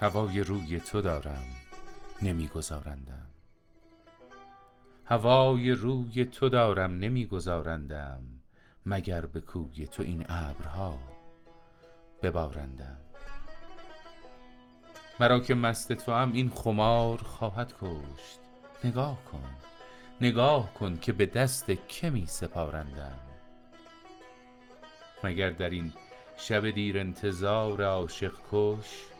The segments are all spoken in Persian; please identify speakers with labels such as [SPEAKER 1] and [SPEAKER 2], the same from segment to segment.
[SPEAKER 1] هوای روی تو دارم نمیگذارندم. هوای روی تو دارم نمیگذارندم. مگر به کوی تو این ابرها ببارندم. مرا که مست تو هم این خمار خواهد کشت. نگاه کن نگاه کن که به دست که سپارندم. مگر در این شب دیر انتظار عاشق کش؟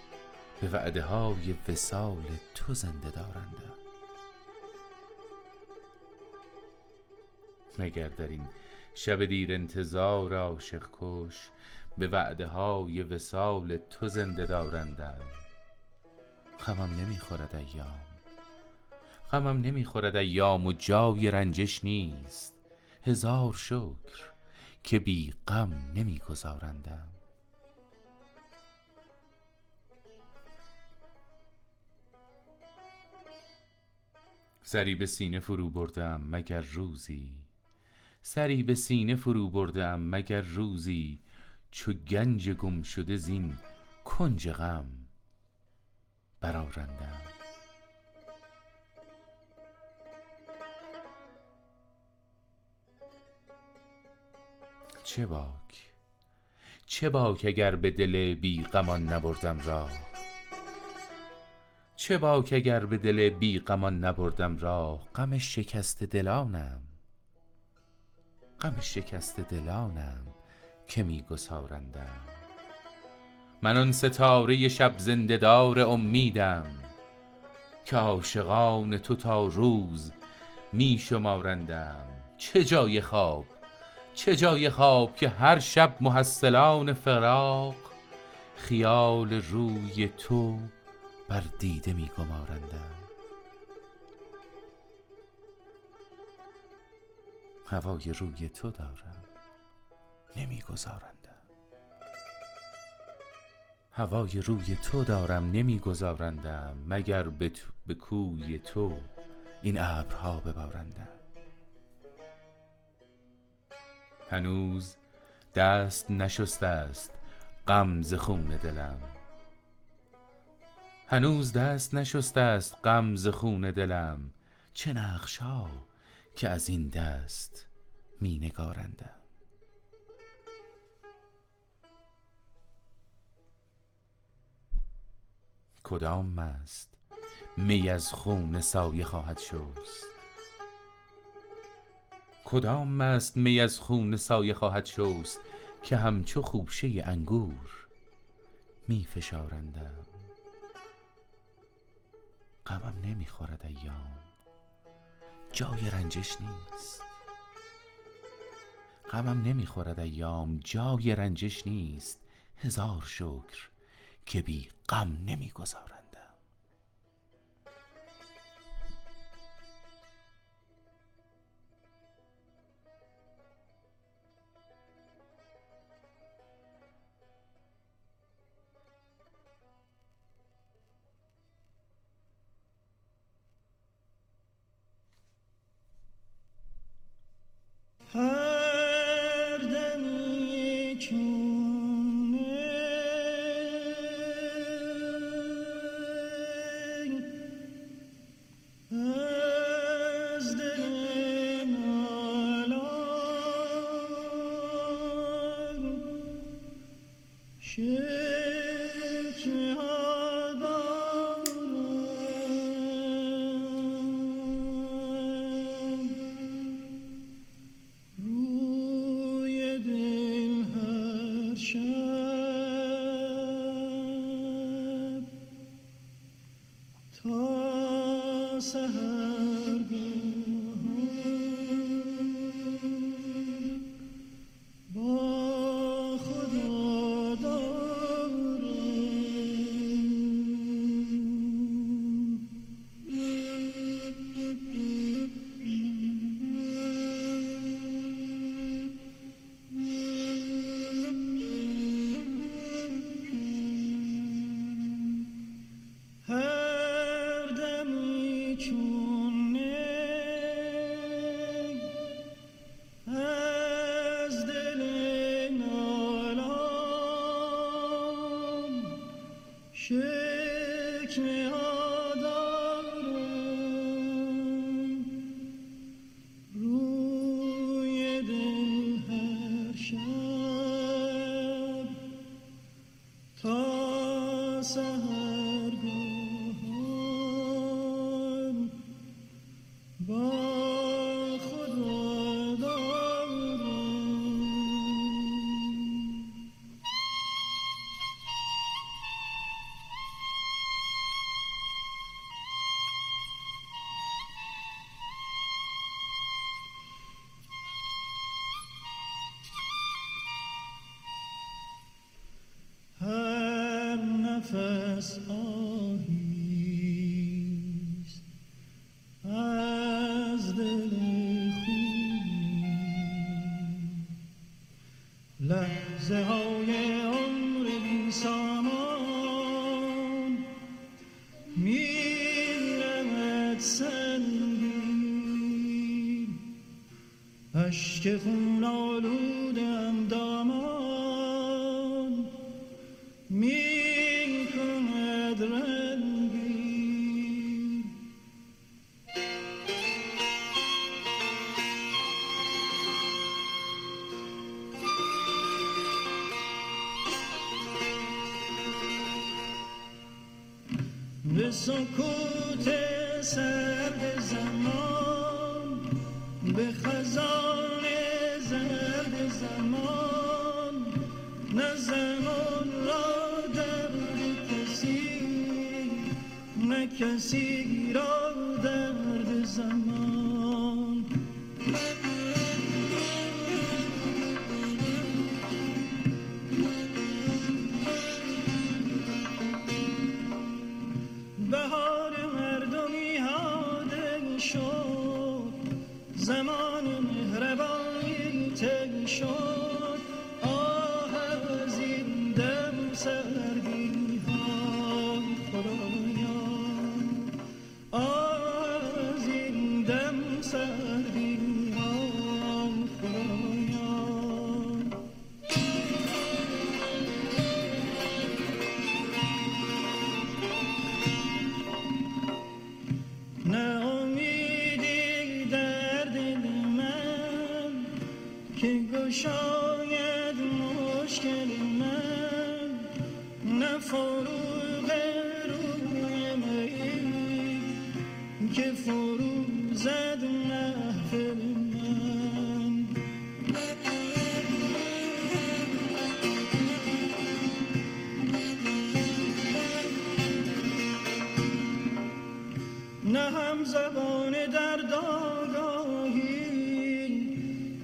[SPEAKER 1] به وعده های وسال تو زنده دارندم مگر در این شب دیر انتظار عاشق کش به وعده های وسال تو زنده دارندم غمم نمی‌خورد ایام. غمم نمی‌خورد ایام و جای رنجش نیست. هزار شکر که بی غم نمیگذارندم سری به سینه فرو بردم مگر روزی. سری به سینه فرو بردم مگر روزی. چو گنج گم شده زین کنج غم برآرندم. چه باک؟ چه باک اگر به دل بی غمان نبردم راه؟ چه باک اگر به دل بی غمان نبردم راه غم شکسته دلانم؟ غم شکسته دلانم که می گسارندم. من آن ستاره شب زنده دار امیدم که عاشقان تو تا روز می شمارندم. چه جای خواب چه جای خواب که هر شب محصلان فراق خیال روی تو بر دیده می گمارندم. هوای روی تو دارم. نمیگذارندم هوای روی تو دارم نمیگذارندم مگر به, تو به کوی تو این ابرها ببارندم. هنوز دست نشسته است غم ز خون دلم. هنوز دست نشسته است غم خون دلم چه نقشها که از این دست می نگارندم. کدام مست می از خون سایه خواهد شست؟ کدام مست می از خون سایه خواهد شست که همچو خوشه انگور می فشارندم؟ غمم نمی‌خورد ایام. جای رنجش نیست. غمم نمی‌خورد ایام. جای رنجش نیست. هزار شکر که بی غم نمی‌گذارد.
[SPEAKER 2] sahar sun. لحظه های عمر بی سامان میرمد سنگین. اشک خون آلودم سکوت سرد زمان به خزان زرد زمان. نه زمان را درد کسی نه کسی را نه فروغ روی می که فرو زد محفل من. نه هم زبان در آگاهی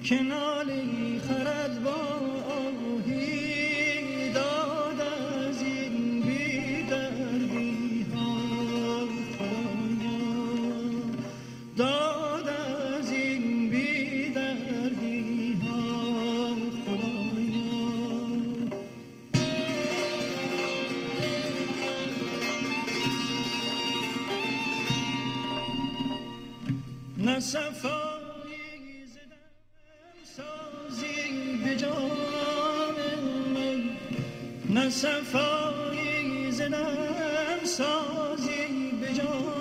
[SPEAKER 2] که نالی نه صفایی زدم سازی به جان من. نه صفایی زدم سازی به جان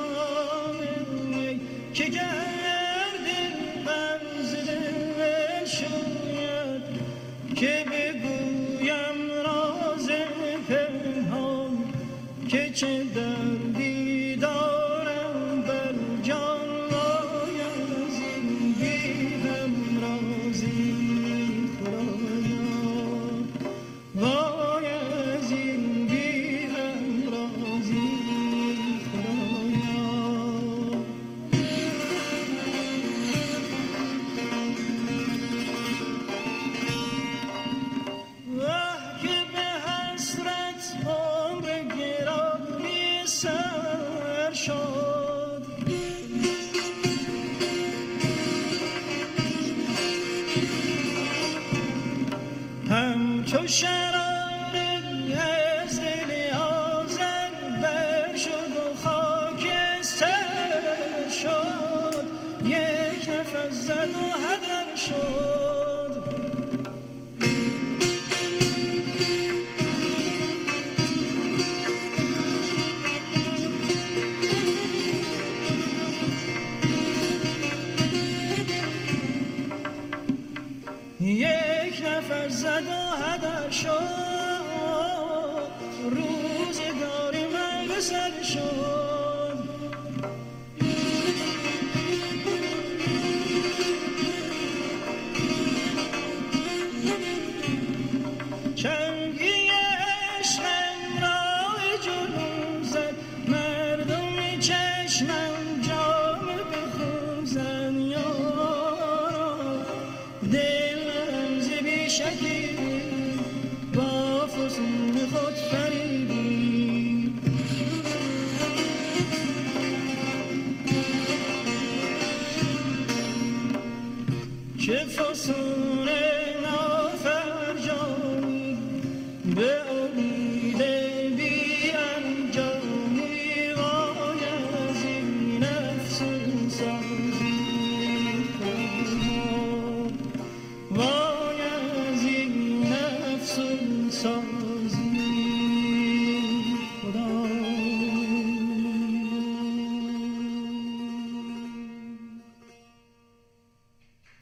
[SPEAKER 2] شکی با فسون خود فریدی چه فسون